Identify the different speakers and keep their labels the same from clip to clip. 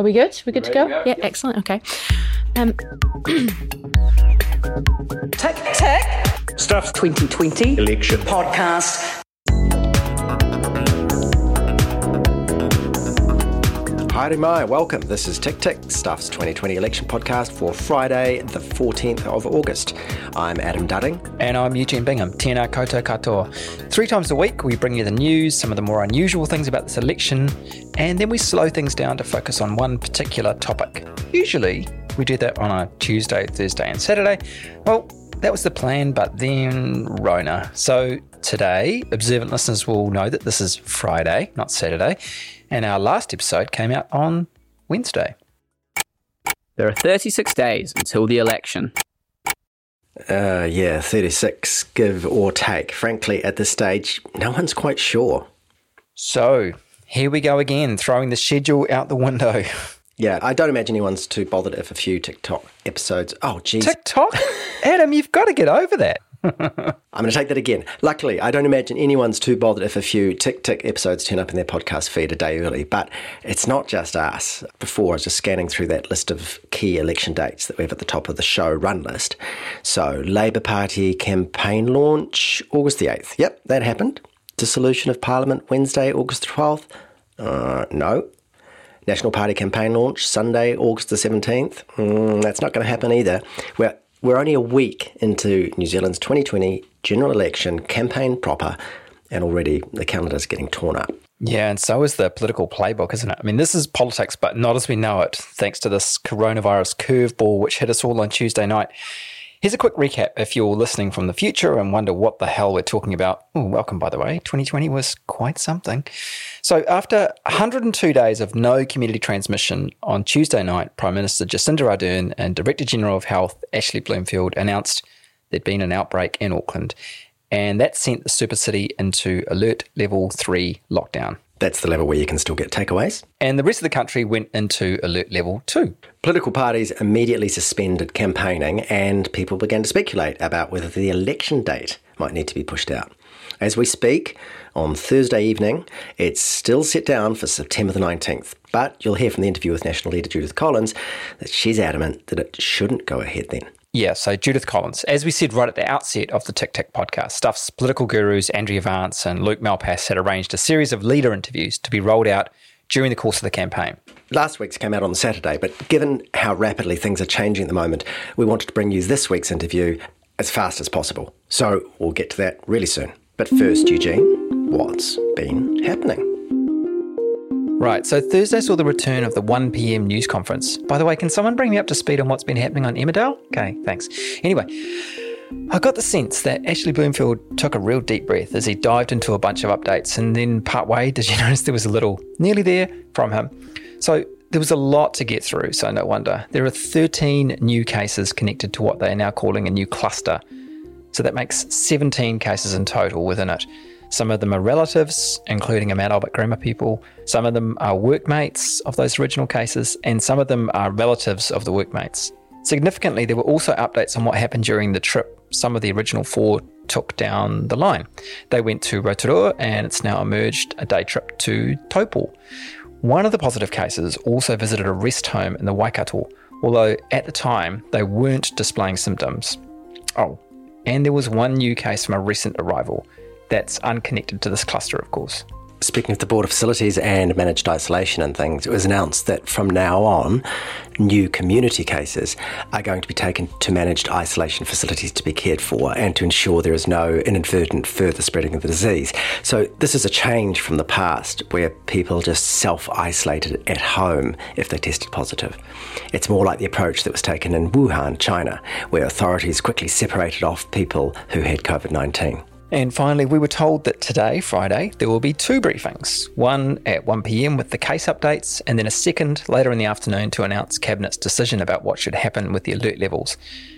Speaker 1: Are we good? We good to go?
Speaker 2: to go?
Speaker 1: Yeah, excellent. Okay. Um,
Speaker 3: Tick Tick
Speaker 2: Stuff
Speaker 3: 2020
Speaker 2: election.
Speaker 3: podcast.
Speaker 4: Hi, Mai. Welcome. This is Tick Tick, Stuff's 2020 election podcast for Friday, the 14th of August. I'm Adam Dudding.
Speaker 5: And I'm Eugene Bingham, Tēnā koutou katoa. Three times a week, we bring you the news, some of the more unusual things about this election, and then we slow things down to focus on one particular topic. Usually, we do that on a Tuesday, Thursday, and Saturday. Well, that was the plan, but then Rona. So today, observant listeners will know that this is Friday, not Saturday, and our last episode came out on Wednesday.
Speaker 6: There are 36 days until the election.
Speaker 4: Uh, yeah, 36, give or take. Frankly, at this stage, no one's quite sure.
Speaker 5: So here we go again, throwing the schedule out the window.
Speaker 4: Yeah, I don't imagine anyone's too bothered if a few TikTok episodes. Oh, geez.
Speaker 5: TikTok? Adam, you've got to get over that.
Speaker 4: I'm going to take that again. Luckily, I don't imagine anyone's too bothered if a few Tick Tick episodes turn up in their podcast feed a day early. But it's not just us. Before, I was just scanning through that list of key election dates that we have at the top of the show run list. So, Labour Party campaign launch, August the 8th. Yep, that happened. Dissolution of Parliament, Wednesday, August the 12th. Uh, no. National Party campaign launch, Sunday, August the 17th. Mm, that's not going to happen either. We're, we're only a week into New Zealand's 2020 general election campaign proper, and already the calendar's getting torn up.
Speaker 5: Yeah, and so is the political playbook, isn't it? I mean, this is politics, but not as we know it, thanks to this coronavirus curveball which hit us all on Tuesday night. Here's a quick recap if you're listening from the future and wonder what the hell we're talking about. Welcome, by the way. 2020 was quite something. So, after 102 days of no community transmission, on Tuesday night, Prime Minister Jacinda Ardern and Director General of Health Ashley Bloomfield announced there'd been an outbreak in Auckland, and that sent the super city into alert level 3 lockdown.
Speaker 4: That's the level where you can still get takeaways.
Speaker 5: And the rest of the country went into alert level 2.
Speaker 4: Political parties immediately suspended campaigning, and people began to speculate about whether the election date might need to be pushed out. As we speak, on Thursday evening, it's still set down for September the 19th, but you'll hear from the interview with National Leader Judith Collins that she's adamant that it shouldn't go ahead then.
Speaker 5: Yeah, so Judith Collins, as we said right at the outset of the Tick Tick podcast, Stuff's political gurus Andrea Vance and Luke Malpass had arranged a series of leader interviews to be rolled out during the course of the campaign.
Speaker 4: Last week's came out on Saturday, but given how rapidly things are changing at the moment, we wanted to bring you this week's interview as fast as possible. So we'll get to that really soon. But first, Eugene, what's been happening?
Speaker 5: Right, so Thursday saw the return of the 1 pm news conference. By the way, can someone bring me up to speed on what's been happening on Emmerdale? Okay, thanks. Anyway, I got the sense that Ashley Bloomfield took a real deep breath as he dived into a bunch of updates, and then part way, did you notice there was a little nearly there from him? So there was a lot to get through, so no wonder. There are 13 new cases connected to what they are now calling a new cluster. So that makes 17 cases in total within it. Some of them are relatives, including a Mount Albert grammar people. Some of them are workmates of those original cases, and some of them are relatives of the workmates. Significantly, there were also updates on what happened during the trip some of the original four took down the line. They went to Rotorua, and it's now emerged a day trip to Taupo. One of the positive cases also visited a rest home in the Waikato, although at the time they weren't displaying symptoms. Oh, and there was one new case from a recent arrival that's unconnected to this cluster, of course.
Speaker 4: Speaking of the Board of Facilities and managed isolation and things, it was announced that from now on, new community cases are going to be taken to managed isolation facilities to be cared for and to ensure there is no inadvertent further spreading of the disease. So, this is a change from the past where people just self isolated at home if they tested positive. It's more like the approach that was taken in Wuhan, China, where authorities quickly separated off people who had COVID 19.
Speaker 5: And finally, we were told that today, Friday, there will be two briefings one at 1pm with the case updates, and then a second later in the afternoon to announce Cabinet's decision about what should happen with the alert levels.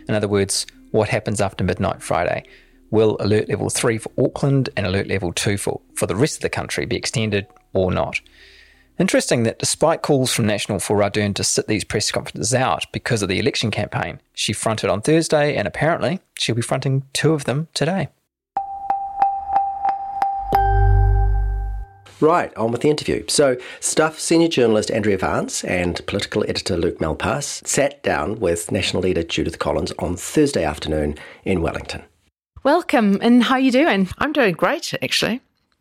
Speaker 5: In other words, what happens after midnight Friday. Will alert level 3 for Auckland and alert level 2 for, for the rest of the country be extended or not? Interesting that despite calls from National for Ardern to sit these press conferences out because of the election campaign, she fronted on Thursday and apparently she'll be fronting two of them today.
Speaker 4: Right, on with the interview. So, Stuff senior journalist Andrea Vance and political editor Luke Malpass sat down with national leader Judith Collins on Thursday afternoon in Wellington.
Speaker 1: welcome. And how are you doing?
Speaker 2: I'm doing great, actually.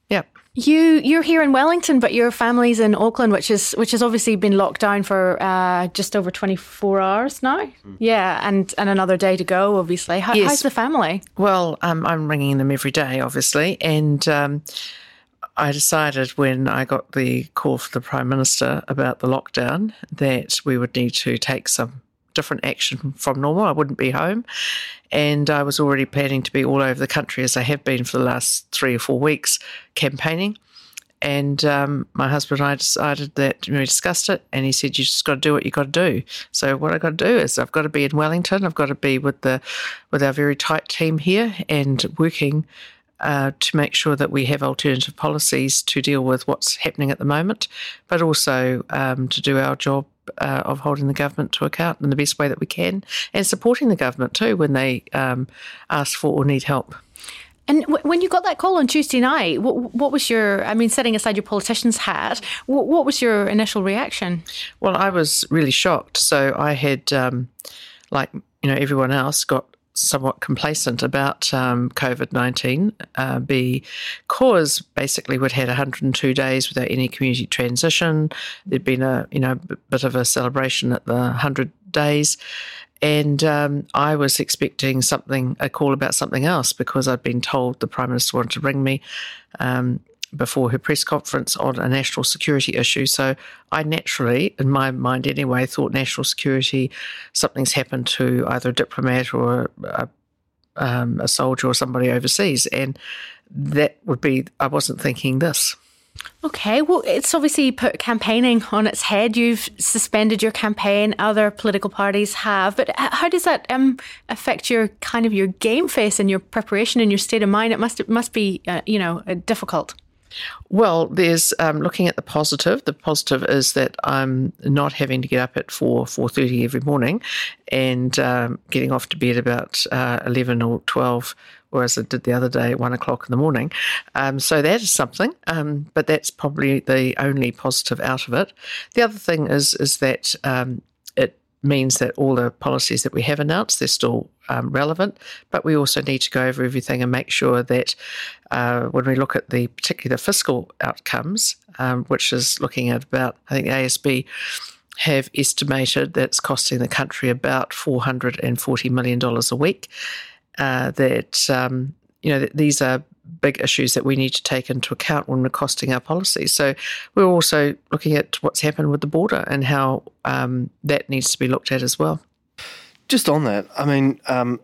Speaker 2: Yep.
Speaker 1: You you're here in Wellington, but your family's in Auckland, which is which has obviously been locked down for uh, just over twenty four hours now. Yeah, and and another day to go. Obviously, how,
Speaker 2: Yes.
Speaker 1: how's the family?
Speaker 2: Well, um, I'm ringing them every day, obviously, and um, I decided when I got the call from the Prime Minister about the lockdown that we would need to take some different action from normal. I wouldn't be home, and I was already planning to be all over the country as I have been for the last three or four weeks campaigning. And um, my husband and I decided that we discussed it, and he said, "You just got to do what you got to do." So what I got to do is I've got to be in Wellington. I've got to be with the with our very tight team here and working uh, to make sure that we have alternative policies to deal with what's happening at the moment, but also um, to do our job uh, of holding the government to account in the best way that we can, and supporting the government too when they um, ask for or need help.
Speaker 1: And w- when you got that call on Tuesday night, what, what was your? I mean, setting aside your politician's hat, what, what was your initial reaction?
Speaker 2: Well, I was really shocked. So I had, um, like you know, everyone else, got somewhat complacent about um, COVID nineteen uh, because basically we'd had 102 days without any community transition. There'd been a you know b- bit of a celebration at the 100 days. And um, I was expecting something, a call about something else, because I'd been told the Prime Minister wanted to ring me um, before her press conference on a national security issue. So I naturally, in my mind anyway, thought national security, something's happened to either a diplomat or a, um, a soldier or somebody overseas. And that would be, I wasn't thinking this.
Speaker 1: Okay, well, it's obviously put campaigning on its head. You've suspended your campaign. Other political parties have, but how does that um, affect your kind of your game face and your preparation and your state of mind? It must it must be uh, you know uh, difficult.
Speaker 2: Well, there's um, looking at the positive. The positive is that I'm not having to get up at four four thirty every morning, and um, getting off to bed about uh, eleven or twelve, whereas I did the other day one o'clock in the morning. Um, so that is something, um, but that's probably the only positive out of it. The other thing is is that um, means that all the policies that we have announced they're still um, relevant, but we also need to go over everything and make sure that uh, when we look at the particularly the fiscal outcomes, um, which is looking at about I think ASB have estimated that it's costing the country about four hundred and forty million dollars a week. Uh, that um, you know that these are big issues that we need to take into account when we're costing our policies. So we're also looking at what's happened with the border and how um, that needs to be looked at as well.
Speaker 7: Just on that, I mean, um,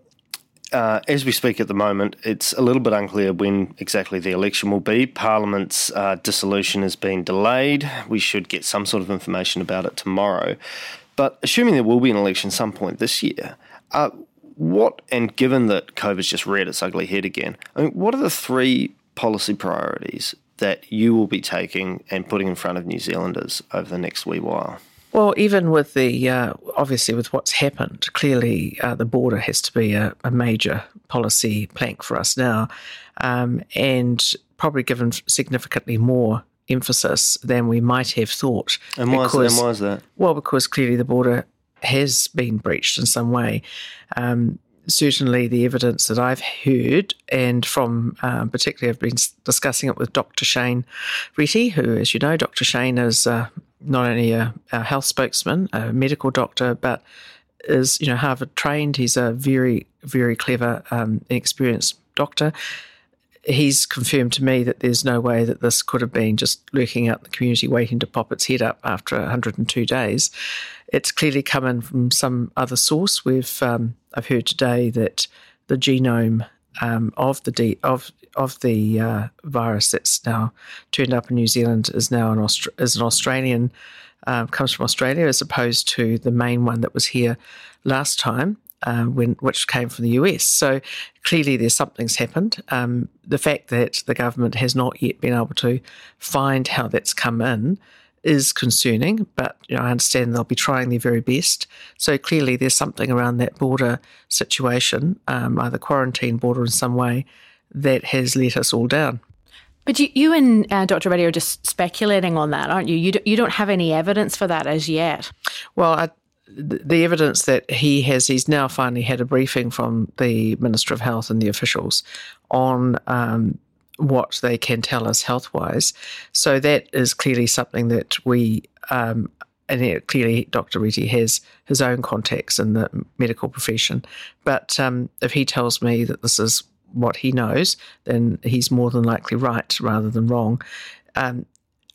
Speaker 7: uh, as we speak at the moment, it's a little bit unclear when exactly the election will be. Parliament's uh, dissolution has been delayed. We should get some sort of information about it tomorrow. But assuming there will be an election some point this year, uh, what, and given that COVID's just reared its ugly head again, I mean, what are the three policy priorities that you will be taking and putting in front of New Zealanders over the next wee while?
Speaker 2: Well, even with the uh, obviously with what's happened, clearly uh, the border has to be a, a major policy plank for us now, um, and probably given significantly more emphasis than we might have thought.
Speaker 7: And why, is, and why is that?
Speaker 2: Well, because clearly the border has been breached in some way. Um, certainly, the evidence that I've heard, and from um, particularly I've been discussing it with Dr. Shane Reti, who, as you know, Dr. Shane is uh, not only a, a health spokesman, a medical doctor, but is you know Harvard trained. He's a very, very clever, um, experienced doctor he's confirmed to me that there's no way that this could have been just lurking out in the community waiting to pop its head up after 102 days. It's clearly come in from some other source. We've um, I've heard today that the genome um, of the of of the uh, virus that's now turned up in New Zealand is now an Aust- is an Australian um, comes from Australia as opposed to the main one that was here last time uh, when which came from the US. So clearly, there's something's happened. Um, the fact that the government has not yet been able to find how that's come in is concerning, but you know, I understand they'll be trying their very best. So clearly, there's something around that border situation, um, either quarantine border in some way, that has let us all down.
Speaker 1: But you, you and uh, Dr. Reti are just speculating on that, aren't you? You, do, you don't have any evidence for that as yet.
Speaker 2: Well, I, the evidence that he has, he's now finally had a briefing from the Minister of Health and the officials on um, what they can tell us health wise. So that is clearly something that we, um, and it, clearly Dr. Reti has his own contacts in the medical profession. But um, if he tells me that this is what he knows, then he's more than likely right rather than wrong. Um,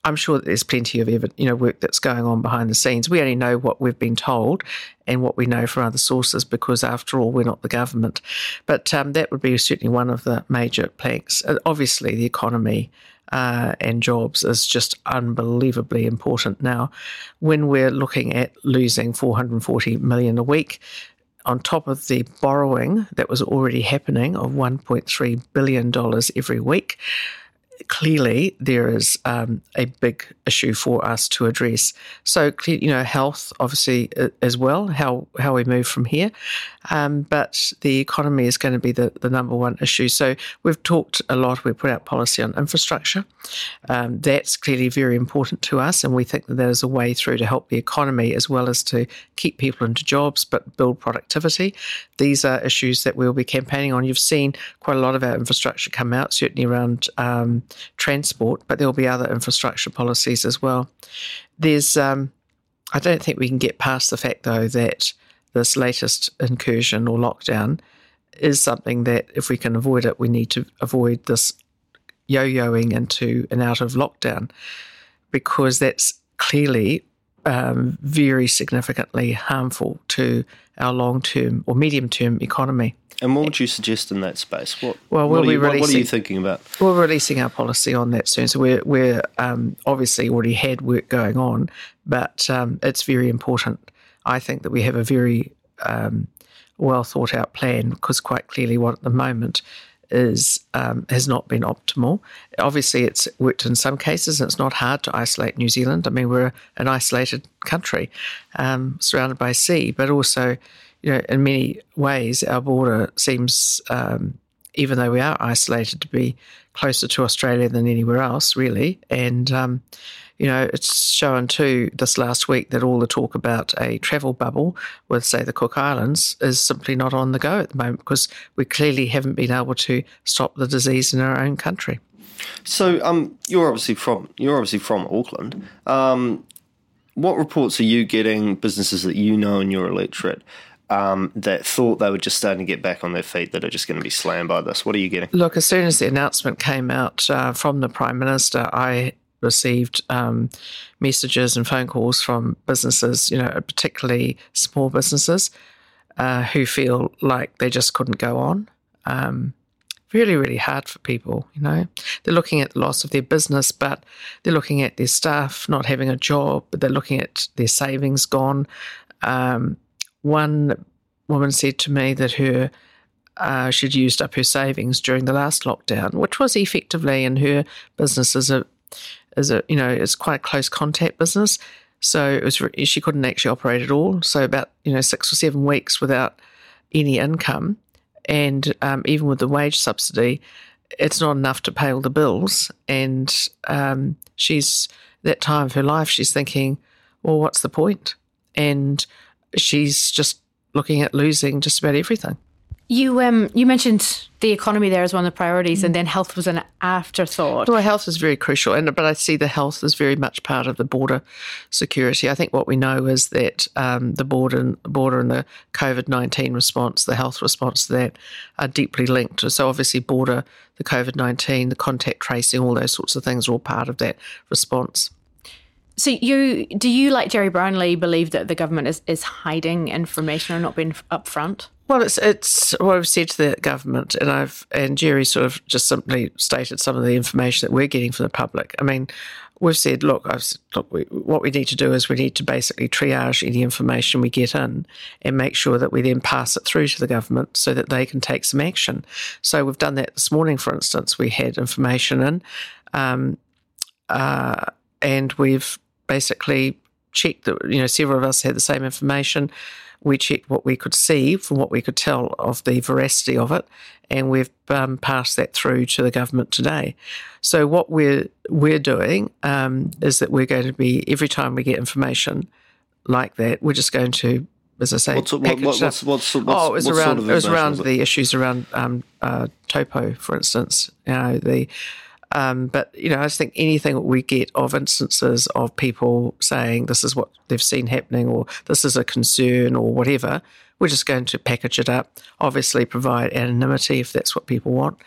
Speaker 2: I'm sure that there's plenty of you know, work that's going on behind the scenes. We only know what we've been told and what we know from other sources because, after all, we're not the government. But um, that would be certainly one of the major planks. Obviously, the economy uh, and jobs is just unbelievably important now. When we're looking at losing 440 million a week, on top of the borrowing that was already happening of $1.3 billion every week, clearly there is um, a big issue for us to address. So, you know, health obviously as well, how how we move from here, um, but the economy is going to be the, the number one issue. So we've talked a lot. We put out policy on infrastructure. Um, that's clearly very important to us, and we think that there's a way through to help the economy as well as to keep people into jobs, but build productivity. These are issues that we'll be campaigning on. You've seen quite a lot of our infrastructure come out, certainly around um, transport, but there will be other infrastructure policies as well. There's, um, I don't think we can get past the fact though that this latest incursion or lockdown is something that if we can avoid it, we need to avoid this yo-yoing into and out of lockdown because that's clearly um, very significantly harmful to our long-term or medium-term economy.
Speaker 7: And what would you suggest in that space? What,
Speaker 2: well, we'll
Speaker 7: what, are, you,
Speaker 2: what,
Speaker 7: what are you thinking about?
Speaker 2: We're releasing our policy on that soon. So we're, we're um, obviously already had work going on, but um, it's very important. I think that we have a very um, well thought out plan because quite clearly what at the moment is um, has not been optimal. Obviously, it's worked in some cases, and it's not hard to isolate New Zealand. I mean, we're an isolated country um, surrounded by sea, but also, you know, in many ways, our border seems, um, even though we are isolated, to be closer to Australia than anywhere else, really. And um, you know, it's shown too this last week that all the talk about a travel bubble with, say, the Cook Islands is simply not on the go at the moment because we clearly haven't been able to stop the disease in our own country.
Speaker 7: So, um, you're obviously from you're obviously from Auckland. Um, what reports are you getting? Businesses that you know in your electorate um, that thought they were just starting to get back on their feet that are just going to be slammed by this? What are you getting?
Speaker 2: Look, as soon as the announcement came out uh, from the Prime Minister, I received um, messages and phone calls from businesses, you know, particularly small businesses uh, who feel like they just couldn't go on. Um, really, really hard for people, you know. They're looking at the loss of their business, but they're looking at their staff not having a job, but they're looking at their savings gone. Um, one woman said to me that her uh, she'd used up her savings during the last lockdown, which was effectively in her business as a is a you know it's quite a close contact business. So it was she couldn't actually operate at all. So about you know six or seven weeks without any income, and um, even with the wage subsidy, it's not enough to pay all the bills. And um, she's that time of her life, she's thinking, well, what's the point? And she's just looking at losing just about everything.
Speaker 1: You um you mentioned the economy there as one of the priorities, mm. and then health was an afterthought.
Speaker 2: Well, health is very crucial, and but I see the health as very much part of the border security. I think what we know is that um, the border, border, and the COVID nineteen response, the health response to that, are deeply linked. So obviously, border, the COVID nineteen, the contact tracing, all those sorts of things are all part of that response.
Speaker 1: So you do you like Gerry Brownlee believe that the government is, is hiding information or not being upfront?
Speaker 2: Well, it's it's what I've said to the government, and I've and Gerry sort of just simply stated some of the information that we're getting from the public. I mean, we've said, look, I've said, look, we, what we need to do is we need to basically triage any information we get in and make sure that we then pass it through to the government so that they can take some action. So we've done that this morning, for instance. We had information in, um, uh, and we've basically checked that you know several of us had the same information we checked what we could see from what we could tell of the veracity of it, and we've um, passed that through to the government today. So what we're we're doing um, is that we're going to be every time we get information like that, we're just going to, as I say,
Speaker 7: What's- what-
Speaker 2: package
Speaker 7: what-
Speaker 2: it
Speaker 7: what's- what's- what's-
Speaker 2: oh, it was
Speaker 7: what
Speaker 2: around
Speaker 7: sort of
Speaker 2: it was around the issues around um, uh, Taupo, for instance. You know the. Um, but you know, I just think anything we get of instances of people saying this is what they've seen happening, or this is a concern, or whatever, we're just going to package it up. Obviously, provide anonymity if that's what people want,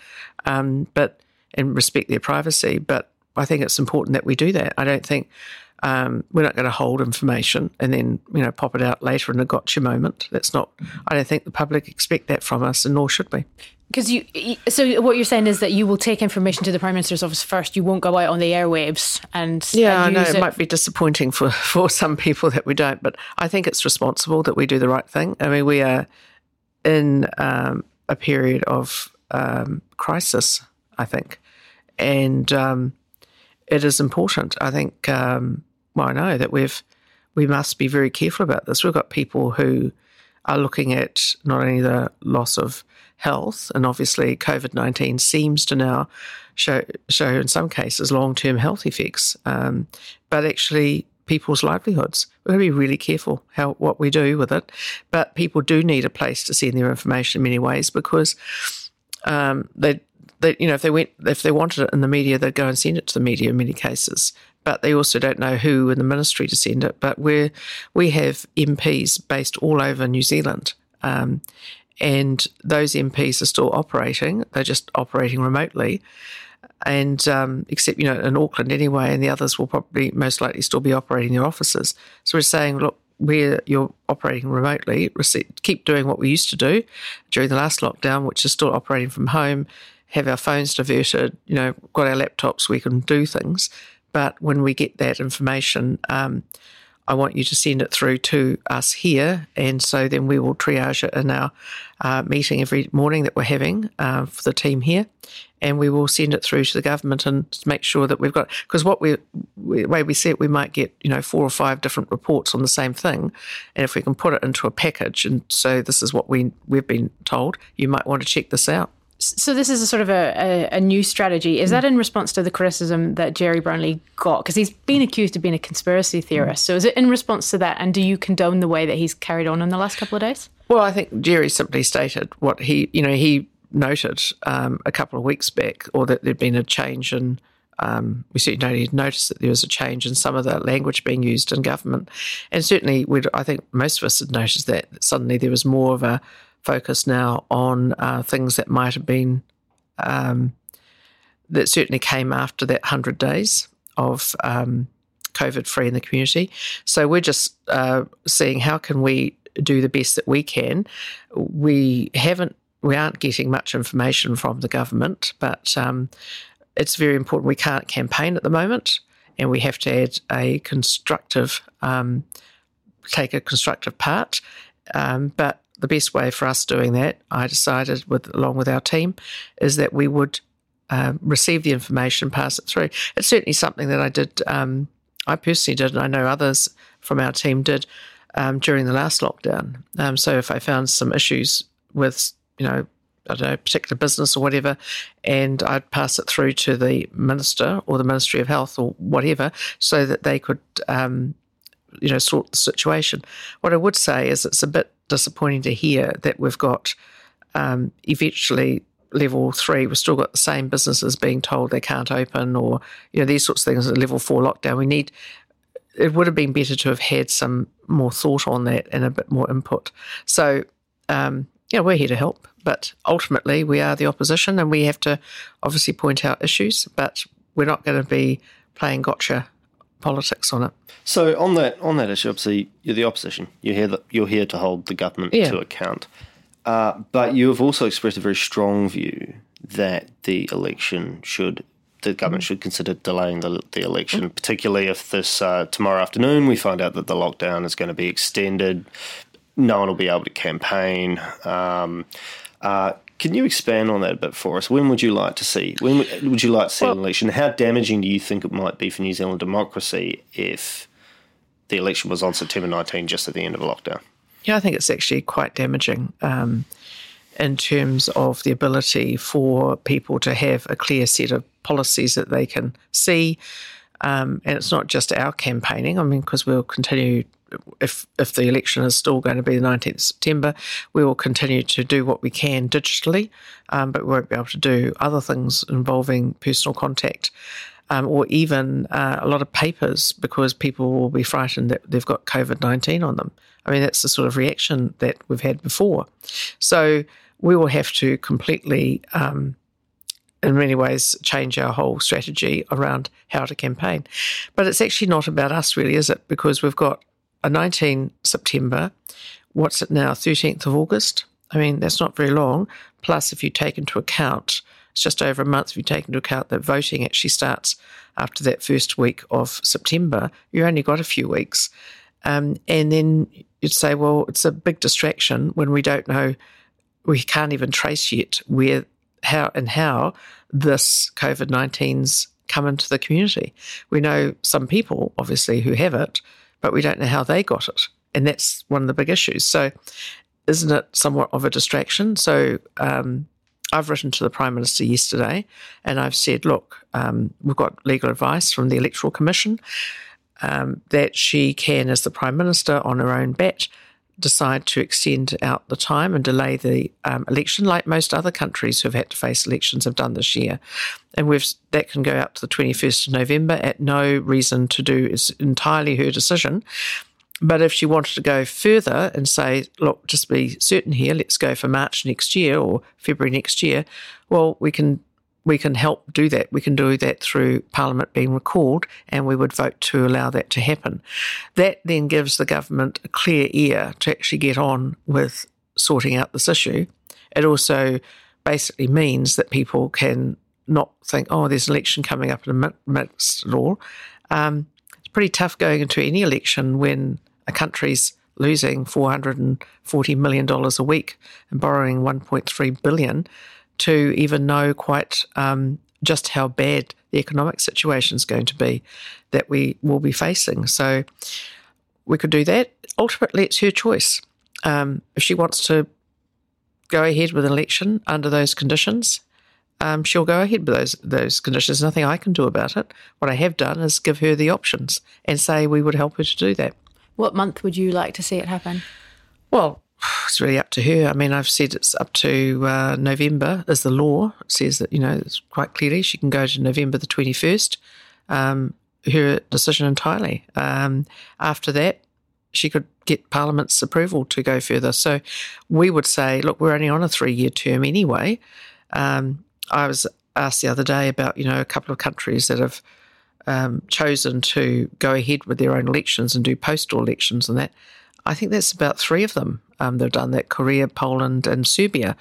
Speaker 2: um, but and respect their privacy. But I think it's important that we do that. I don't think um, we're not going to hold information and then you know pop it out later in a gotcha moment. That's not. I don't think the public expect that from us, and nor should we.
Speaker 1: Because you, so what you're saying is that you will take information to the Prime Minister's office first. You won't go out on the airwaves and
Speaker 2: Yeah, I know
Speaker 1: use
Speaker 2: it, might be disappointing for, for some people that we don't, but I think it's responsible that we do the right thing. I mean, we are in um, a period of um, crisis, I think, and um, it is important. I think. Um, well, I know that we've we must be very careful about this. We've got people who are looking at not only the loss of health, and obviously COVID nineteen seems to now show show in some cases long term health effects, um, but actually people's livelihoods. We're going to be really careful how what we do with it, but people do need a place to send their information in many ways because um, they. They, you know, if they went, if they wanted it in the media, they'd go and send it to the media in many cases. But they also don't know who in the ministry to send it. But we we have MPs based all over New Zealand, um, and those MPs are still operating. They're just operating remotely, and um, except you know in Auckland anyway, and the others will probably most likely still be operating their offices. So we're saying, look, where you're operating remotely, keep doing what we used to do during the last lockdown, which is still operating from home. Have our phones diverted, you know, got our laptops, we can do things. But when we get that information, um, I want you to send it through to us here, and so then we will triage it in our uh, meeting every morning that we're having uh, for the team here, and we will send it through to the government and make sure that we've got because what we the way we see it, we might get you know four or five different reports on the same thing, and if we can put it into a package and so this is what we we've been told, you might want to check this out.
Speaker 1: So this is a sort of a, a, a new strategy. Is that in response to the criticism that Gerry Brownlee got? Because he's been accused of being a conspiracy theorist. So is it in response to that? And do you condone the way that he's carried on in the last couple of days?
Speaker 2: Well, I think Gerry simply stated what he, you know, he noted um, a couple of weeks back, or that there'd been a change in. Um, we certainly noticed that there was a change in some of the language being used in government, and certainly, I think most of us had noticed that suddenly there was more of a focus now on uh, things that might have been um, that certainly came after that hundred days of um, COVID free in the community. So we're just uh, seeing how can we do the best that we can. We haven't, we aren't getting much information from the government, but um, it's very important. We can't campaign at the moment, and we have to add a constructive, um, take a constructive part. Um, but the best way for us doing that, I decided, with along with our team, is that we would uh, receive the information, pass it through. It's certainly something that I did. Um, I personally did, and I know others from our team did um, during the last lockdown. Um, so if I found some issues with, you know, I don't know, particular business or whatever, and I'd pass it through to the minister or the Ministry of Health or whatever, so that they could, um, you know, sort the situation. What I would say is it's a bit disappointing to hear that we've got um, eventually level three, we've still got the same businesses being told they can't open or, you know, these sorts of things level four lockdown. We need, it would have been better to have had some more thought on that and a bit more input. So, um, yeah, we're here to help, but ultimately we are the opposition and we have to obviously point out issues, but we're not going to be playing gotcha politics on it.
Speaker 7: So on that on that issue, obviously you're the opposition. You're here that you're here to hold the government
Speaker 2: Yeah.
Speaker 7: to account. Uh, but you have also expressed a very strong view that the election should the government should consider delaying the, the election, particularly if this uh, tomorrow afternoon we find out that the lockdown is going to be extended. No one will be able to campaign. Um, uh, can you expand on that a bit for us? When would you like to see? When would- you like to see an election? How damaging do you think it might be for New Zealand democracy if the election was on September 19, just at the end of a lockdown?
Speaker 2: Yeah, I think it's actually quite damaging um, in terms of the ability for people to have a clear set of policies that they can see. Um, and it's not just our campaigning. I mean, because we'll continue if if the election is still going to be the 19th of September, we will continue to do what we can digitally, um, but we won't be able to do other things involving personal contact. Um, or even uh, a lot of papers because people will be frightened that they've got COVID 19 on them. I mean, that's the sort of reaction that we've had before. So we will have to completely, um, in many ways, change our whole strategy around how to campaign. But it's actually not about us, really, is it? Because we've got 19 September. What's it now? 13th of August. I mean, that's not very long. Plus, if you take into account, it's just over a month. If you take into account that voting actually starts after that first week of September, you've only got a few weeks. Um, and then you'd say, well, it's a big distraction when we don't know, we can't even trace yet where, how, and how this COVID 19's come into the community. We know some people, obviously, who have it, but we don't know how they got it. And that's one of the big issues. So, isn't it somewhat of a distraction? So, um, I've written to the Prime Minister yesterday and I've said, look, um, we've got legal advice from the Electoral Commission um, that she can, as the Prime Minister, on her own bat, decide to extend out the time and delay the um, election, like most other countries who have had to face elections have done this year. And we've that can go out to the 21st of November at no reason to do. It's entirely her decision. But if she wanted to go further and say, look, just be certain here, let's go for March next year or February next year, well, we can we can help do that. We can do that through Parliament being recalled, and we would vote to allow that to happen. That then gives the government a clear ear to actually get on with sorting out this issue. It also basically means that people can not think, oh, there's an election coming up in a midst at all. Um, it's pretty tough going into any election when a country's losing $440 million a week and borrowing $1.3 billion to even know quite um, just how bad the economic situation is going to be that we will be facing. So we could do that. Ultimately, it's her choice. Um, if she wants to go ahead with an election under those conditions, um, she'll go ahead with those those conditions. There's nothing I can do about it. What I have done is give her the options and say we would help her to do that.
Speaker 1: What month would you like to see it happen?
Speaker 2: Well, it's really up to her. I mean, I've said it's up to uh, November as the law. Says that, you know, it's quite clearly she can go to November the 21st. Um, her decision entirely. Um, after that, she could get Parliament's approval to go further. So we would say, look, we're only on a three year term anyway. Um, I was asked the other day about, you know, a couple of countries that have um, chosen to go ahead with their own elections and do postal elections and that. I think that's about three of them. Um, they've done that Korea, Poland, and Serbia.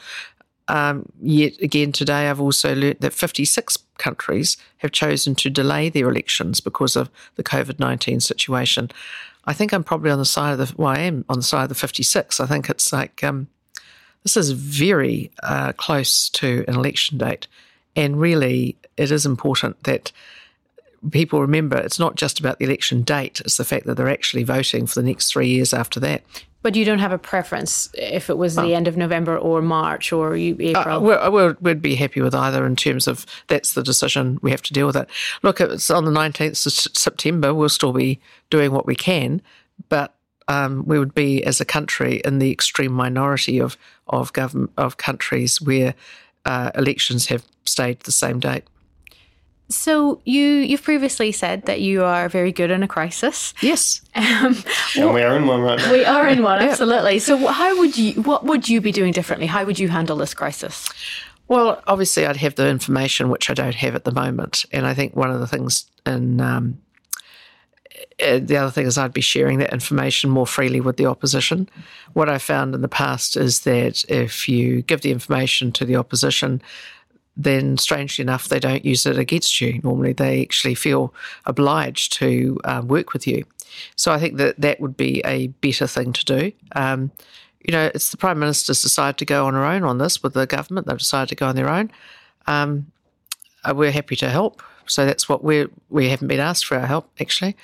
Speaker 2: Um, yet again, today I've also learnt that 56 countries have chosen to delay their elections because of the COVID 19 situation. I think I'm probably on the side of the, well, I am on the side of the 56. I think it's like, um, this is very uh, close to an election date. And really, it is important that people remember it's not just about the election date, it's the fact that they're actually voting for the next three years after that.
Speaker 1: But you don't have a preference if it was the end of November or March or April?
Speaker 2: Uh, we're, we're, we'd be happy with either in terms of that's the decision. We have to deal with it. Look, it's on the 19th of September. We'll still be doing what we can, but um, we would be, as a country, in the extreme minority of, of, government, of countries where uh, elections have stayed the same date.
Speaker 1: So you you've previously said that you are very good in a crisis.
Speaker 2: Yes,
Speaker 7: um, and we are in one right now.
Speaker 1: We are in one, absolutely. So how would you? What would you be doing differently? How would you handle this crisis?
Speaker 2: Well, obviously, I'd have the information which I don't have at the moment, and I think one of the things in um, uh, the other thing is I'd be sharing that information more freely with the opposition. What I found in the past is that if you give the information to the opposition, then strangely enough, they don't use it against you. Normally, they actually feel obliged to uh, work with you. So I think that that would be a better thing to do. Um, you know, it's the Prime Minister's decided to go on her own on this with the government. They've decided to go on their own. Um, uh, we're happy to help. So that's what we're, we haven't been asked for our help, actually,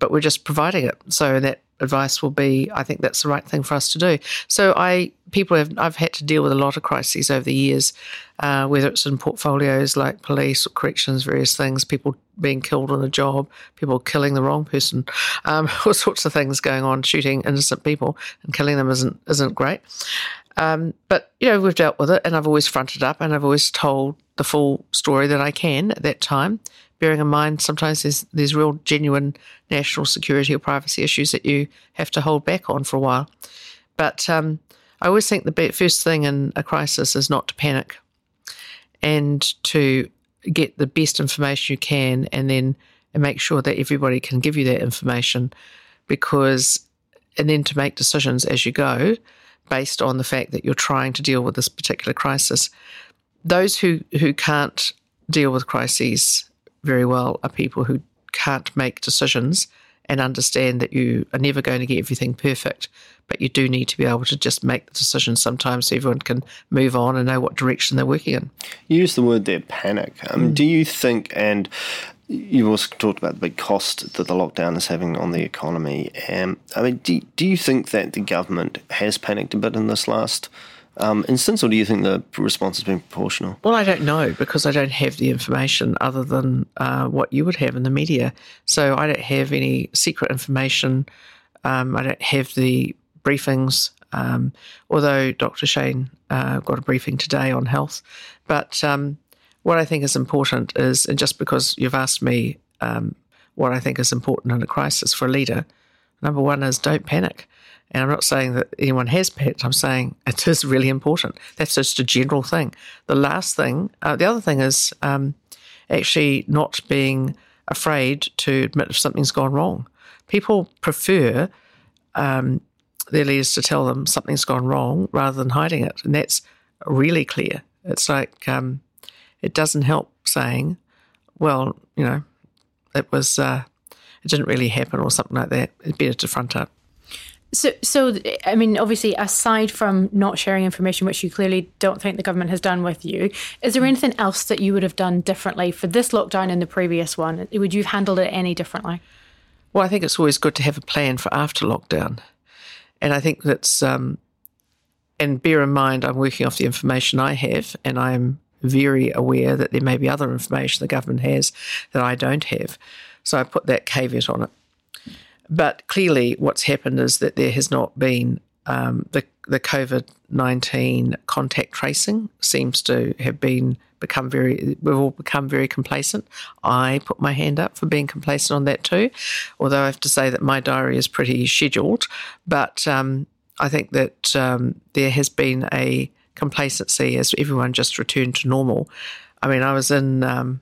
Speaker 2: but we're just providing it. So that advice will be, I think that's the right thing for us to do. So I people have I've had to deal with a lot of crises over the years, uh, whether it's in portfolios like police or corrections, various things, people being killed on a job, people killing the wrong person, um, all sorts of things going on, shooting innocent people and killing them isn't isn't great. Um, but you know we've dealt with it, and I've always fronted up, and I've always told the full story that I can at that time bearing in mind sometimes there's there's real genuine national security or privacy issues that you have to hold back on for a while. But um, I always think the first thing in a crisis is not to panic and to get the best information you can, and then and make sure that everybody can give you that information, because and then to make decisions as you go based on the fact that you're trying to deal with this particular crisis. Those who, who can't deal with crises very well are people who can't make decisions and understand that you are never going to get everything perfect, but you do need to be able to just make the decision sometimes so everyone can move on and know what direction they're working in.
Speaker 7: You use the word there, panic. Um, mm. Do you think, and you've also talked about the big cost that the lockdown is having on the economy. Um, I mean, do, do you think that the government has panicked a bit in this last um, or do you think the response has been proportional?
Speaker 2: Well, I don't know because I don't have the information other than uh, what you would have in the media. So I don't have any secret information. Um, I don't have the briefings, um, although Dr. Shane uh, got a briefing today on health. But um, what I think is important is, and just because you've asked me um, what I think is important in a crisis for a leader, number one is don't panic. And I'm not saying that anyone has pets. I'm saying it is really important. That's just a general thing. The last thing, uh, the other thing is um, actually not being afraid to admit if something's gone wrong. People prefer um, their leaders to tell them something's gone wrong rather than hiding it. And that's really clear. It's like um, it doesn't help saying, well, you know, it was, uh, it didn't really happen or something like that. It's better to front up.
Speaker 1: So, so I mean, obviously, aside from not sharing information, which you clearly don't think the government has done with you, is there anything else that you would have done differently for this lockdown and the previous one? Would you have handled it any differently?
Speaker 2: Well, I think it's always good to have a plan for after lockdown, and I think that's. Um, and bear in mind, I'm working off the information I have, and I'm very aware that there may be other information the government has that I don't have. So I put that caveat on it. But clearly, what's happened is that there has not been um, the the COVID nineteen contact tracing seems to have been become very we've all become very complacent. I put my hand up for being complacent on that too, although I have to say that my diary is pretty scheduled. But um, I think that um, there has been a complacency as everyone just returned to normal. I mean, I was in um,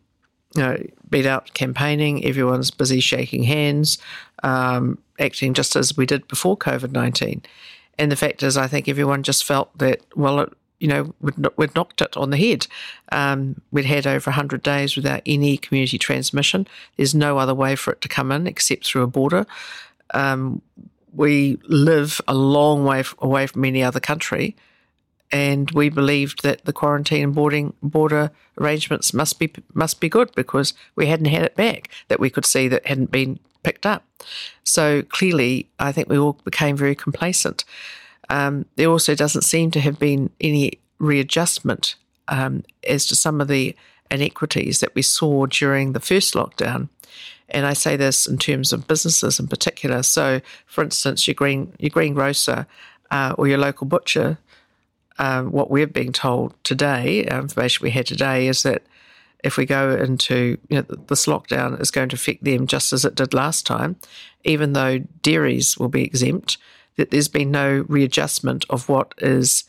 Speaker 2: you know, beat out campaigning. Everyone's busy shaking hands, um, acting just as we did before COVID 19. And the fact is, I think everyone just felt that, well, it, you know, we'd, we'd, knocked it on the head. Um, we'd had over 100 days without any community transmission. There's no other way for it to come in except through a border. Um, we live a long way away from any other country and we believed that the quarantine and boarding border arrangements must be must be good because we hadn't had it back that we could see that hadn't been picked up. So clearly, I think we all became very complacent. Um, there also doesn't seem to have been any readjustment um, as to some of the inequities that we saw during the first lockdown. And I say this in terms of businesses in particular. So, for instance, your green your greengrocer uh, or your local butcher um, what we're being told today, information we had today, is that if we go into you know, this lockdown is going to affect them just as it did last time, even though dairies will be exempt, that there's been no readjustment of what is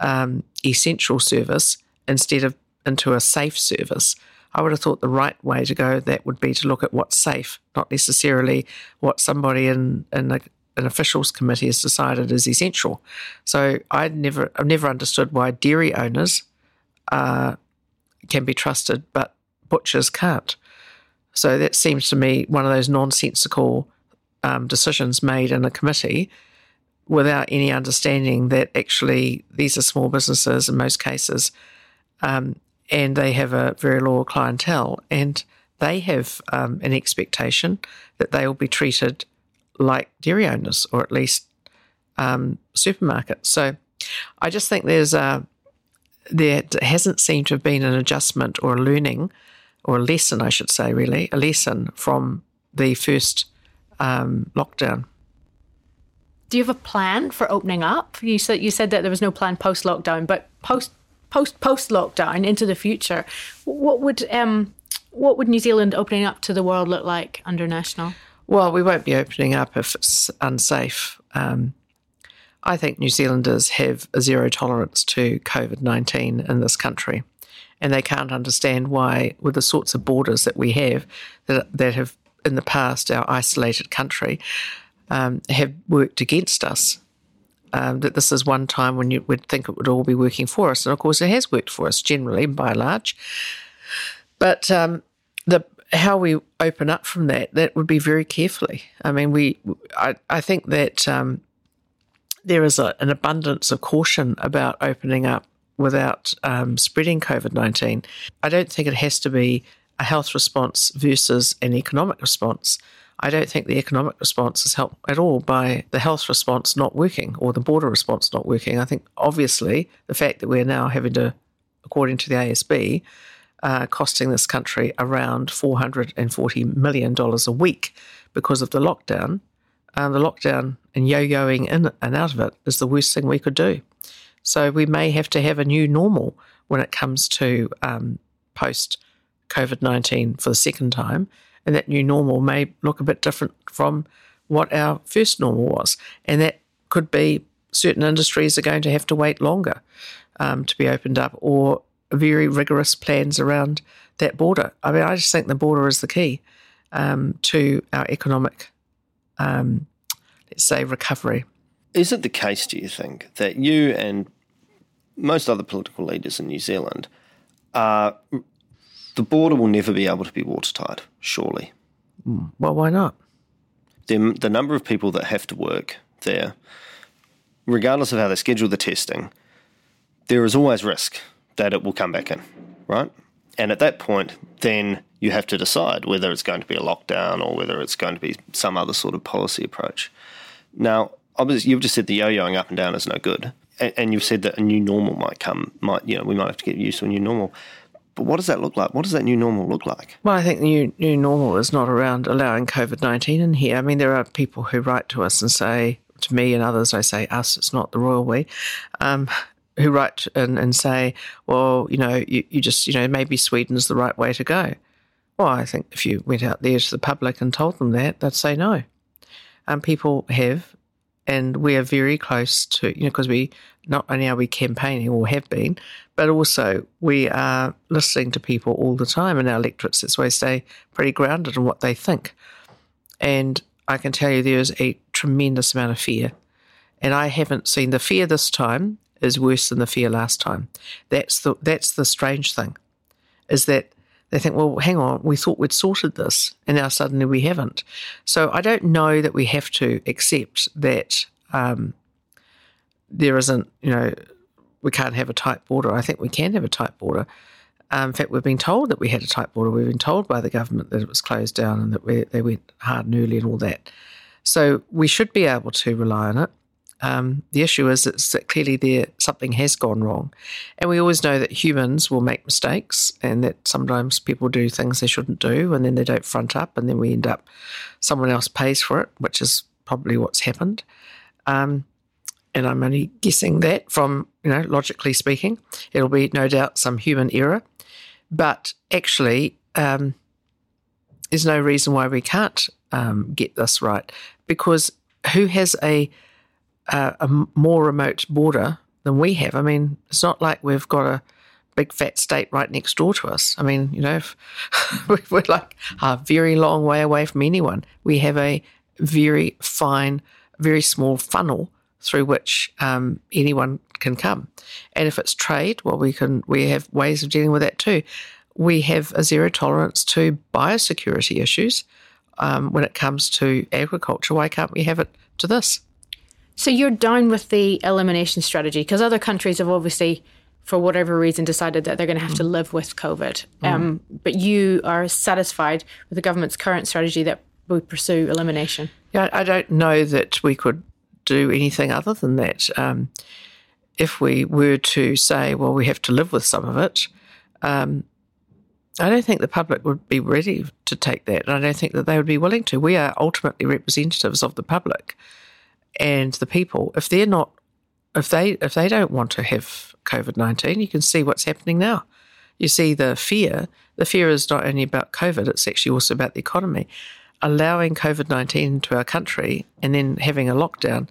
Speaker 2: um, essential service instead of into a safe service. I would have thought the right way to go that would be to look at what's safe, not necessarily what somebody in in a an officials committee has decided is essential. So I never, I've never understood why dairy owners uh, can be trusted, but butchers can't. So that seems to me one of those nonsensical um, decisions made in a committee without any understanding that actually these are small businesses in most cases, um, and they have a very loyal clientele, and they have um, an expectation that they will be treated like dairy owners or at least um, supermarkets. So I just think there's a there hasn't seemed to have been an adjustment or a learning or a lesson, I should say, really a lesson from the first um, lockdown.
Speaker 1: Do you have a plan for opening up? You said you said that there was no plan post lockdown, but post post post lockdown into the future, what would um, what would New Zealand opening up to the world look like under national?
Speaker 2: Well, we won't be opening up if it's unsafe. Um, I think New Zealanders have a zero tolerance to COVID 19 in this country. And they can't understand why, with the sorts of borders that we have, that, that have in the past, our isolated country, um, have worked against us. Um, that this is one time when you would think it would all be working for us. And of course, it has worked for us generally, by and large. But um, the how we open up from that, that would be very carefully. I mean, we, I, I think that um, there is a, an abundance of caution about opening up without um, spreading COVID 19. I don't think it has to be a health response versus an economic response. I don't think the economic response is helped at all by the health response not working or the border response not working. I think obviously the fact that we're now having to, according to the ASB, uh, costing this country around $440 million a week because of the lockdown And the lockdown and yo yoing in and out of it is the worst thing we could do. So we may have to have a new normal when it comes to um, post COVID 19 for the second time. And that new normal may look a bit different from what our first normal was. And that could be certain industries are going to have to wait longer um, to be opened up or very rigorous plans around that border. I mean, I just think the border is the key um, to our economic um, let's say, recovery.
Speaker 7: Is it the case, do you think, that you and most other political leaders in New Zealand are the border will never be able to be watertight, surely?
Speaker 2: Hmm. Well, why not?
Speaker 7: The, the number of people that have to work there, regardless of how they schedule the testing, there is always risk that it will come back in, right? And at that point, then you have to decide whether it's going to be a lockdown or whether it's going to be some other sort of policy approach. Now, obviously, you've just said the yo-yoing up and down is no good, and, you've said that a new normal might come. Might you know we might have to get used to a new normal. But what does that look like? What does that new normal look like?
Speaker 2: Well, I think the new, new normal is not around allowing COVID 19 in here. I mean, there are people who write to us and say, to me and others, I say us, it's not the royal we, um, who write and, and say, well, you know, you, you just, you know, maybe Sweden's the right way to go. Well, I think if you went out there to the public and told them that, they'd say no. And um, people have, and we are very close to, you know, because we not only are we campaigning or have been, but also we are listening to people all the time in our electorates. That's why they stay pretty grounded in what they think. And I can tell you there is a tremendous amount of fear. And I haven't seen the fear this time is worse than the fear last time. That's the that's the strange thing, is that they think, well, hang on, we thought we'd sorted this, and now suddenly we haven't. So I don't know that we have to accept that um, there isn't, you know, we can't have a tight border. I think we can have a tight border. Um, in fact, we've been told that we had a tight border. We've been told by the government that it was closed down and that we, they went hard and early and all that. So we should be able to rely on it. Um, the issue is that clearly there something has gone wrong, and we always know that humans will make mistakes, and that sometimes people do things they shouldn't do, and then they don't front up, and then we end up someone else pays for it, which is probably what's happened. Um, and I'm only guessing that from you know logically speaking, it'll be no doubt some human error, but actually. Um, there's no reason why we can't um, get this right because who has a a, a more remote border than we have. I mean, it's not like we've got a big fat state right next door to us. I mean, you know, we're like a very long way away from anyone. We have a very fine, very small funnel through which um, anyone can come. And if it's trade, well, we can we have ways of dealing with that too. We have a zero tolerance to biosecurity issues um, when it comes to agriculture. Why can't we have it to this?
Speaker 1: So you're down with the elimination strategy because other countries have obviously, for whatever reason, decided that they're going to have mm. to live with COVID. Mm. Um, but you are satisfied with the government's current strategy that we pursue elimination?
Speaker 2: Yeah, I don't know that we could do anything other than that. Um, if we were to say, well, we have to live with some of it, um, I don't think the public would be ready to take that. And I don't think that they would be willing to. We are ultimately representatives of the public and the people. If they're not, if they if they don't want to have COVID nineteen, you can see what's happening now. You see the fear. The fear is not only about COVID; it's actually also about the economy. Allowing COVID nineteen into our country and then having a lockdown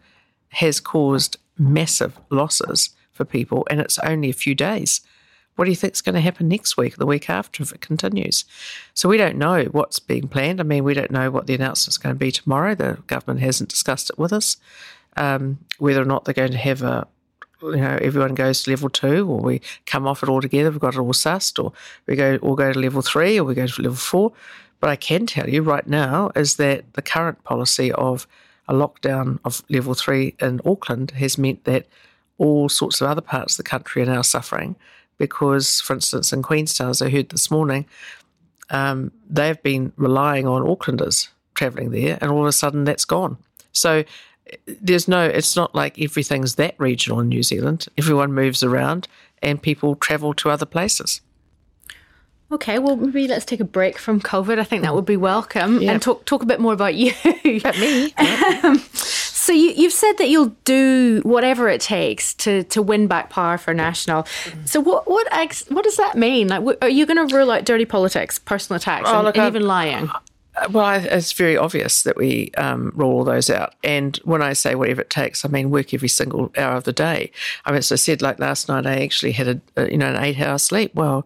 Speaker 2: has caused massive losses for people, and it's only a few days. What do you think is going to happen next week, the week after, if it continues? So we don't know what's being planned. I mean, we don't know what the announcement is going to be tomorrow. The government hasn't discussed it with us. Um, whether or not they're going to have a, you know, everyone goes to level two, or we come off it all together, We've got it all sussed, or we go all go to level three, or we go to level four. But I can tell you right now is that the current policy of a lockdown of level three in Auckland has meant that all sorts of other parts of the country are now suffering because, for instance, in Queenstown, as I heard this morning, um, they've been relying on Aucklanders travelling there, and all of a sudden that's gone. So there's no, it's not like everything's that regional in New Zealand. Everyone moves around and people travel to other places.
Speaker 1: Okay, well, maybe let's take a break from COVID. I think that would be welcome,
Speaker 2: Yeah.
Speaker 1: and talk talk a bit more about you.
Speaker 2: But me,
Speaker 1: Um, so you, you've said that you'll do whatever it takes to, to win back power for National. So what what ex, what does that mean? Like, are you going to rule out dirty politics, personal attacks,
Speaker 2: Oh,
Speaker 1: and,
Speaker 2: look,
Speaker 1: and even lying?
Speaker 2: Uh, Well, I, it's very obvious that we um, rule all those out. And when I say whatever it takes, I mean work every single hour of the day. I mean, as I said, like last night, I actually had a, a you know an eight-hour sleep. Well,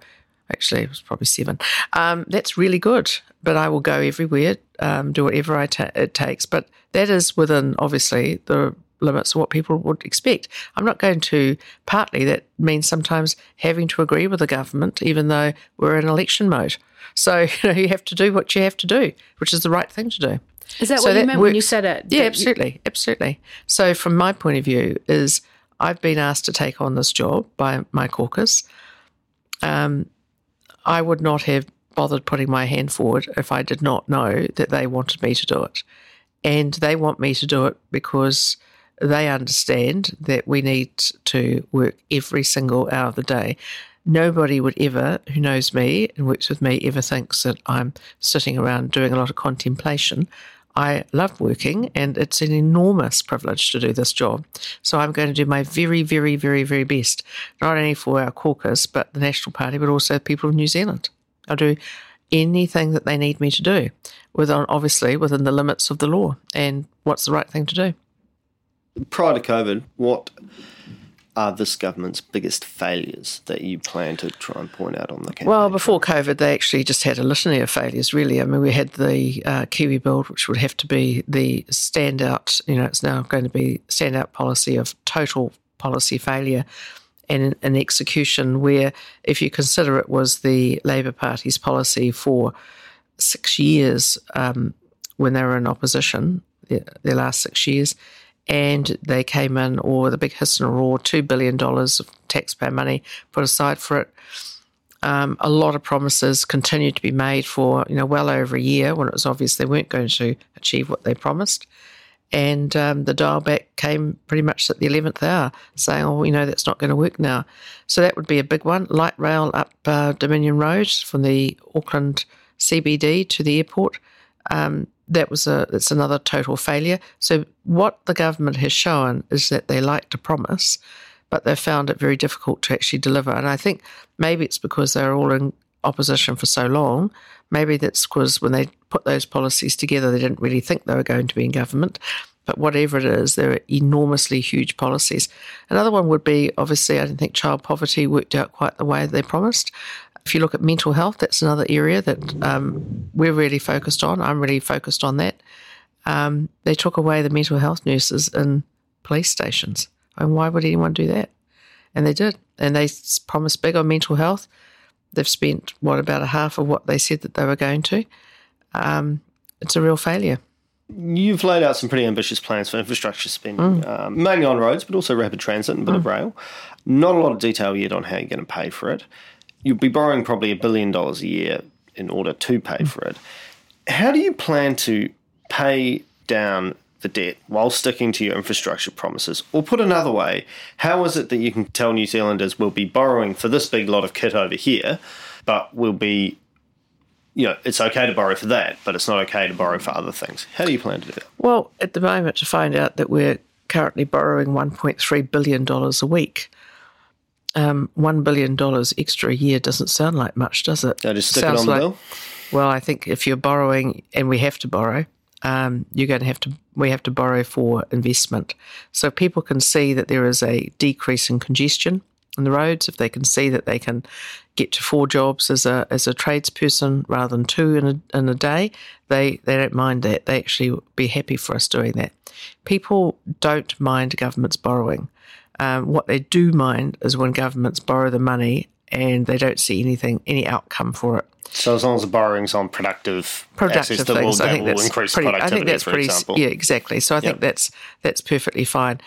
Speaker 2: actually, it was probably seven. Um, that's really good. But I will go everywhere, um, do whatever I ta- it takes. But that is within obviously the limits of what people would expect. I'm not going to. Partly that means sometimes having to agree with the government, even though we're in election mode. So you know you have to do what you have to do, which is the right thing to do.
Speaker 1: Is that
Speaker 2: So
Speaker 1: what you
Speaker 2: that
Speaker 1: meant when you said it?
Speaker 2: Yeah,
Speaker 1: That you-
Speaker 2: absolutely, absolutely. So from my point of view, is I've been asked to take on this job by my caucus. Um, I would not have bothered putting my hand forward if I did not know that they wanted me to do it, and they want me to do it because they understand that we need to work every single hour of the day. Nobody would ever, who knows me and works with me, ever thinks that I'm sitting around doing a lot of contemplation. I love working and it's an enormous privilege to do this job. So I'm going to do my very, very, very, very best, not only for our caucus, but the National Party, but also the people of New Zealand. I'll do anything that they need me to do, within, obviously within the limits of the law and what's the right thing to do.
Speaker 7: Prior to COVID, what are this government's biggest failures that you plan to try and point out on the campaign?
Speaker 2: Well, before COVID, they actually just had a litany of failures, really. I mean, we had the uh, Kiwi Build, which would have to be the standout, you know, it's now going to be standout policy of total policy failure and an execution where, if you consider it was the Labour Party's policy for six years um, when they were in opposition, their, their last six years, and they came in, or the big hiss and roar, $2 billion of taxpayer money put aside for it. Um, a lot of promises continued to be made for you know well over a year when it was obvious they weren't going to achieve what they promised, and um, the dial back came pretty much at the eleventh hour, saying, "Oh, you know that's not going to work now." So that would be a big one. Light rail up uh, Dominion Road from the Auckland CBD to the airport. Um, that was a it's another total failure. So what the government has shown is that they like to promise, but they found it very difficult to actually deliver. And I think maybe it's because they're all in opposition for so long. Maybe that's because when they put those policies together, they didn't really think they were going to be in government. But whatever it is, they're enormously huge policies. Another one would be obviously, I don't think child poverty worked out quite the way they promised. If you look at mental health, that's another area that um, we're really focused on. I'm really focused on that. Um, they took away the mental health nurses in police stations. And why would anyone do that? And they did. And they promised big on mental health. They've spent, what, about a half of what they said that they were going to. Um, it's a real failure.
Speaker 7: You've laid out some pretty ambitious plans for infrastructure spending, um, mainly on roads, but also rapid transit and a bit of rail. Not a lot of detail yet on how you're going to pay for it. You'll be borrowing probably a billion dollars a year in order to pay for it. How do you plan to pay down the debt while sticking to your infrastructure promises? Or put another way, how is it that you can tell New Zealanders we'll be borrowing for this big lot of kit over here, but we'll be, you know, it's okay to borrow for that, but it's not okay to borrow for other things? How do you plan to do that?
Speaker 2: Well, at the moment, to find out that we're currently borrowing $1.3 billion a week. Um, $1 billion extra a year doesn't sound like much, does it?
Speaker 7: Now just stick
Speaker 2: Sounds
Speaker 7: it on the
Speaker 2: like-
Speaker 7: bill.
Speaker 2: Well, I think if you're borrowing, and we have to borrow, um, you're going to have to. We have to borrow for investment, so people can see that there is a decrease in congestion on the roads. If they can see that they can get to four jobs as a as a tradesperson rather than two in a in a day, they they don't mind that. They actually be happy for us doing that. People don't mind governments borrowing. Um, what they do mind is when governments borrow the money and they don't see anything, any outcome for it
Speaker 7: So as long as the borrowing's on productive,
Speaker 2: productive
Speaker 7: assets
Speaker 2: things.
Speaker 7: will,
Speaker 2: I think
Speaker 7: will
Speaker 2: that's
Speaker 7: increase
Speaker 2: pretty. I think that's
Speaker 7: for
Speaker 2: pretty.
Speaker 7: example.
Speaker 2: Yeah, exactly. So I think that's that's perfectly fine.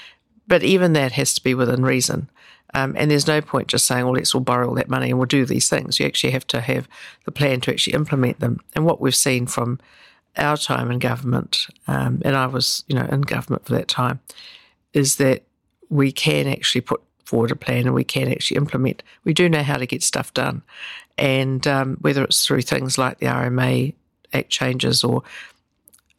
Speaker 2: But even that has to be within reason. Um, and there's no point just saying, well, let's all borrow all that money and we'll do these things. You actually have to have the plan to actually implement them. And what we've seen from our time in government, um, and I was, you know, in government for that time, is that we can actually put forward a plan and we can actually implement. We do know how to get stuff done. And um, whether it's through things like the RMA Act changes or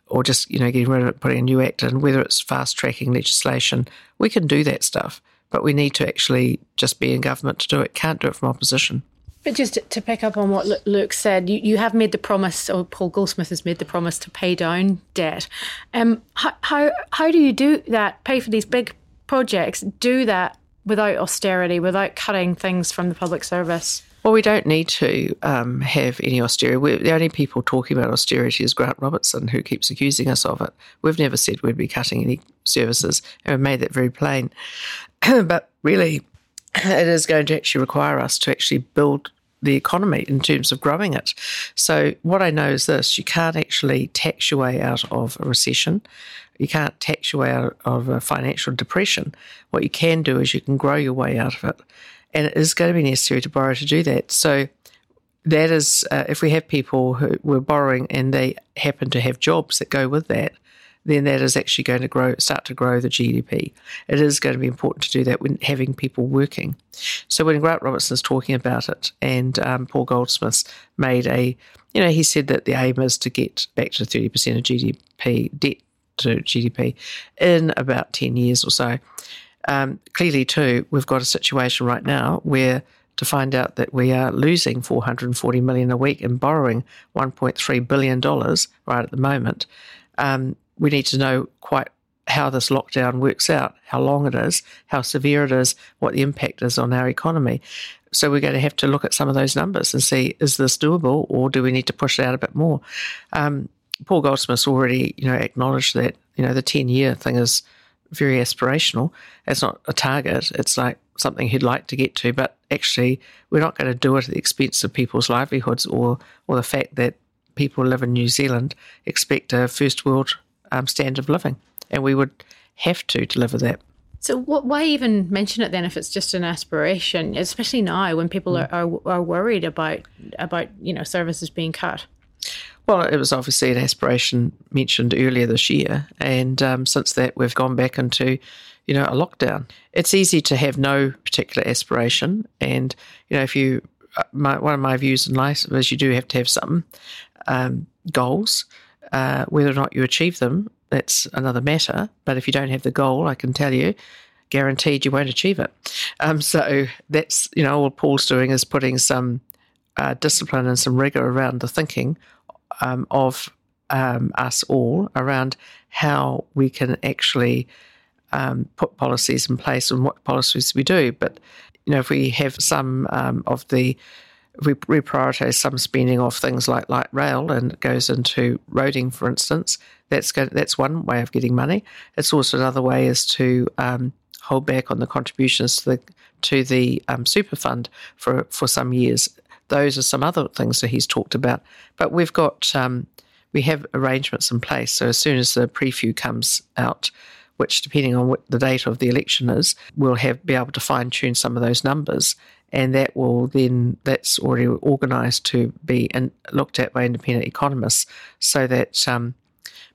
Speaker 2: or just you know getting rid of it, putting a new act in, whether it's fast tracking legislation, we can do that stuff. But we need to actually just be in government to do it. Can't do it from opposition.
Speaker 1: But just to- pick up on what Luke said, you, you have made the promise, or Paul Goldsmith has made the promise to pay down debt. Um, how, how, how do you do that, pay for these big projects, do that without austerity, without cutting things from the public service?
Speaker 2: Well, we don't need to um, have any austerity. We're, the only people talking about austerity is Grant Robertson, who keeps accusing us of it. We've never said we'd be cutting any services, and we've made that very plain. but really, it is going to actually require us to actually build the economy in terms of growing it. So, what I know is this you can't actually tax your way out of a recession. You can't tax your way out of a financial depression. What you can do is you can grow your way out of it. And it is going to be necessary to borrow to do that. So, that is, uh, if we have people who were borrowing and they happen to have jobs that go with that, then that is actually going to grow, start to grow the GDP. It is going to be important to do that when having people working. So when Grant Robertson Robertson's talking about it, and um, Paul Goldsmith's made a, you know, he said that the aim is to get back to thirty percent of GDP debt to GDP in about ten years or so. Um, clearly, too, we've got a situation right now where to find out that we are losing 440 million a week and borrowing 1.3 billion dollars right at the moment. Um, we need to know quite how this lockdown works out, how long it is, how severe it is, what the impact is on our economy. So we're going to have to look at some of those numbers and see is this doable or do we need to push it out a bit more? Um, Paul Goldsmith's already, you know, acknowledged that you know the ten year thing is very aspirational. It's not a target. It's like something he'd like to get to, but actually we're not going to do it at the expense of people's livelihoods or or the fact that people who live in New Zealand expect a first world um, standard of living, and we would have to deliver that.
Speaker 1: So what, why even mention it then if it's just an aspiration, especially now when people are, are, are worried about about you know services being cut?
Speaker 2: Well, it was obviously an aspiration mentioned earlier this year, and um, since that, we've gone back into, you know, a lockdown. It's easy to have no particular aspiration, and you know, if you, uh, my, one of my views in life is you do have to have some um, goals. Uh, whether or not you achieve them, that's another matter. But if you don't have the goal, I can tell you, guaranteed you won't achieve it. Um, so that's you know, all Paul's doing is putting some uh, discipline and some rigor around the thinking um, of um, us all around how we can actually um, put policies in place and what policies we do. But you know, if we have some um, of the we reprioritise some spending off things like light rail and it goes into roading, for instance, that's that's one way of getting money. It's also another way is to um, hold back on the contributions to the to the um, super fund for for some years. Those are some other things that he's talked about. But we've got um, we have arrangements in place. So as soon as the preview comes out, which depending on what the date of the election is, we'll have be able to fine tune some of those numbers, and that will then that's already organised to be in, looked at by independent economists, so that um,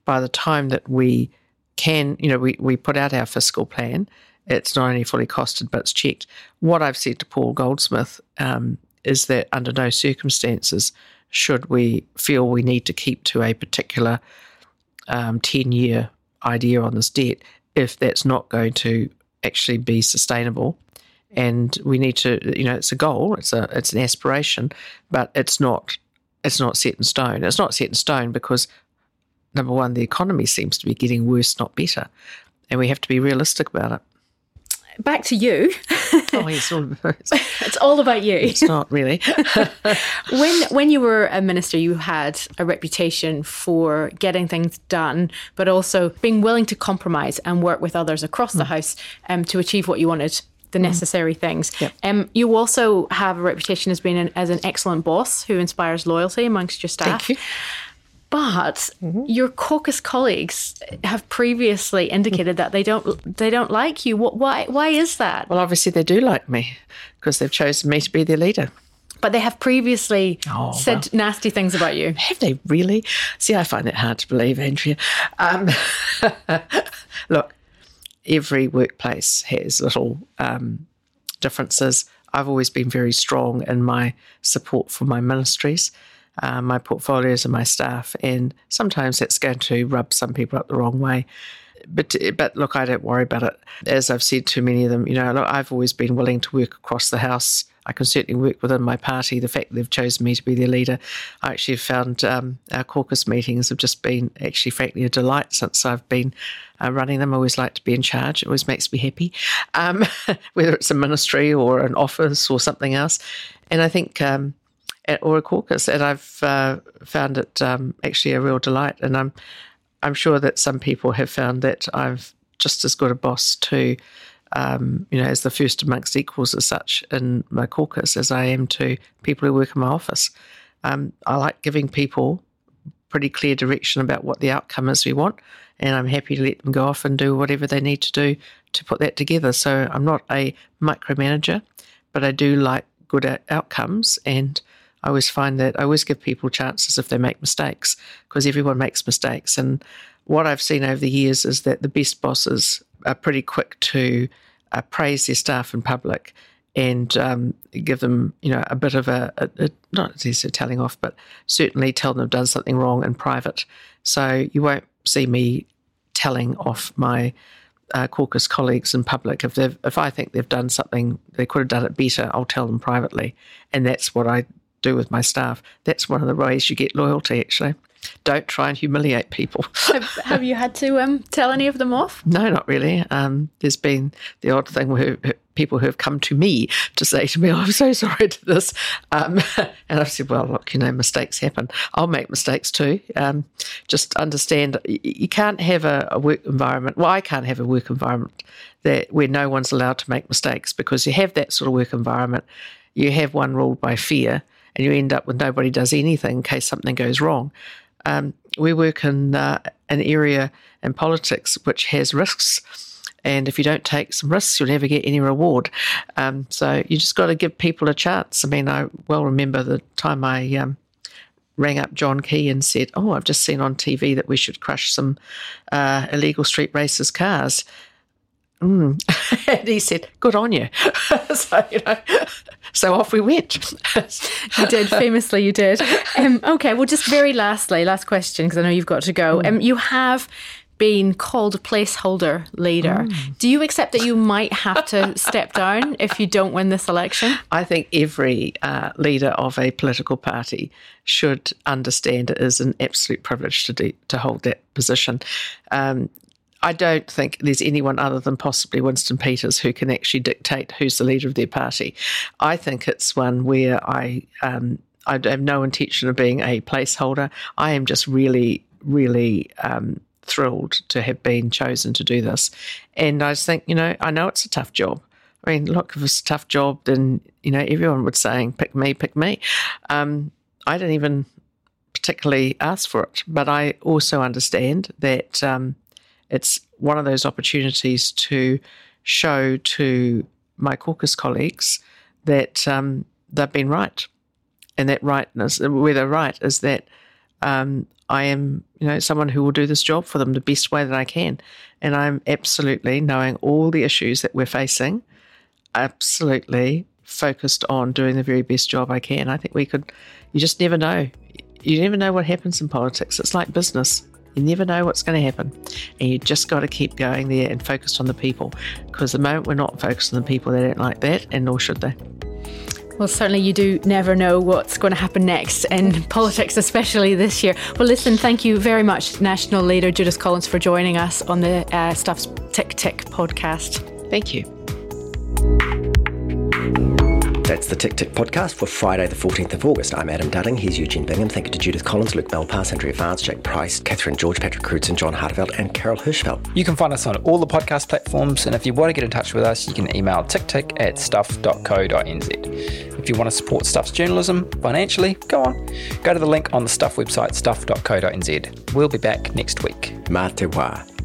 Speaker 2: by the time that we can, you know, we, we put out our fiscal plan, it's not only fully costed, but it's checked. What I've said to Paul Goldsmith um, is that under no circumstances should we feel we need to keep to a particular um, 10 year idea on this debt if that's not going to actually be sustainable. And we need to, you know, it's a goal, it's a, it's an aspiration, but it's not, it's not set in stone. It's not set in stone because number one, the economy seems to be getting worse, not better, and we have to be realistic about it.
Speaker 1: Back to you.
Speaker 2: Oh, yes, all it's,
Speaker 1: it's all about you.
Speaker 2: it's not really.
Speaker 1: when when you were a minister, you had a reputation for getting things done, but also being willing to compromise and work with others across the house um, to achieve what you wanted. The necessary things.
Speaker 2: Yep.
Speaker 1: Um, you also have a reputation as being an, as an excellent boss who inspires loyalty amongst your staff.
Speaker 2: Thank you.
Speaker 1: But your caucus colleagues have previously indicated that they don't they don't like you. What, why why is that?
Speaker 2: Well, obviously they do like me because they've chosen me to be their leader.
Speaker 1: But they have previously
Speaker 2: Oh,
Speaker 1: said nasty things about you.
Speaker 2: Have they really? See, I find it hard to believe, Andrea. Um, look, every workplace has little um, differences. I've always been very strong in my support for my ministries, uh, my portfolios, and my staff, and sometimes that's going to rub some people up the wrong way. But but look, I don't worry about it. As I've said to many of them, you know, look, I've always been willing to work across the house. I can certainly work within my party. The fact they've chosen me to be their leader, I actually have found um, our caucus meetings have just been actually, frankly, a delight since I've been uh, running them. I always like to be in charge. It always makes me happy, um, whether it's a ministry or an office or something else. And I think, um, at- or a caucus, and I've uh, found it um, actually a real delight. And I'm, I'm sure that some people have found that I've just as good a boss to um, you know, as the first amongst equals as such in my caucus as I am to people who work in my office. Um, I like giving people pretty clear direction about what the outcome is we want, and I'm happy to let them go off and do whatever they need to do to put that together. So I'm not a micromanager, but I do like good outcomes, and I always find that I always give people chances if they make mistakes because everyone makes mistakes. And what I've seen over the years is that the best bosses are pretty quick to uh, praise their staff in public and um, give them, you know, a bit of a, a, a not necessarily telling off, but certainly tell them they've done something wrong in private. So you won't see me telling off my uh, caucus colleagues in public. If they've, if I think they've done something they could have done it better, I'll tell them privately, and that's what I do with my staff. That's one of the ways you get loyalty. Actually, don't try and humiliate people.
Speaker 1: have, have you had to um, tell any of them off?
Speaker 2: No, not really. Um, there's been the odd thing where people who have come to me to say to me, oh, I'm so sorry to this. Um, and I've said, well, look, you know, mistakes happen. I'll make mistakes too. Um, just understand you can't have a, a work environment. Well, I can't have a work environment that where no one's allowed to make mistakes because you have that sort of work environment. You have one ruled by fear and you end up with nobody does anything in case something goes wrong um, we work in uh, an area in politics which has risks. And if you don't take some risks, you'll never get any reward. Um, so you just got to give people a chance. I mean, I well remember the time I um, rang up John Key and said, "Oh, I've just seen on TV that we should crush some uh, illegal street racers' cars." Mm. and he said, "Good on you." so you know, so off we went.
Speaker 1: You did, famously, you did. Um, okay, well, just very lastly, last question, because I know you've got to go. Um, you have been called a placeholder leader. Do you accept that you might have to step down if you don't win this election?
Speaker 2: I think every uh, leader of a political party should understand it is an absolute privilege to do, to hold that position. Um, I don't think there's anyone other than possibly Winston Peters who can actually dictate who's the leader of their party. I think it's one where I um, I have no intention of being a placeholder. I am just really, really um, thrilled to have been chosen to do this, and I just think you know I know it's a tough job. I mean, look, if it's a tough job, then you know everyone would say, "Pick me, pick me." Um, I didn't even particularly ask for it, but I also understand that um, it's one of those opportunities to show to my caucus colleagues that um, they've been right, and that rightness, where they're right, is that um, I am, you know, someone who will do this job for them the best way that I can. And I'm absolutely knowing all the issues that we're facing, absolutely focused on doing the very best job I can. I think we could, you just never know. You never know what happens in politics. It's like business. You never know what's going to happen. And you just got to keep going there and focused on the people. Because the moment we're not focused on the people, they don't like that, and nor should they.
Speaker 1: Well, certainly you do never know what's going to happen next in politics, especially this year. Well, listen, thank you very much, National Leader Judith Collins, for joining us on the uh, Stuff's Tick Tick podcast.
Speaker 2: Thank you.
Speaker 4: That's the Tick Tick podcast for Friday, the 14th of August. I'm Adam Dudding. Here's Eugene Bingham. Thank you to Judith Collins, Luke Malpass, Andrea Vance, Jack Price, Catherine George, Patrick Crutzen, John Harteveld, and Carol Hirschfeld.
Speaker 5: You can find us on all the podcast platforms, and if you want to get in touch with us, you can email ticktick at stuff.co.nz. If you want to support Stuff's journalism financially, go on. Go to the link on the Stuff website, stuff.co.nz. We'll be back next week.
Speaker 4: Mā te wā.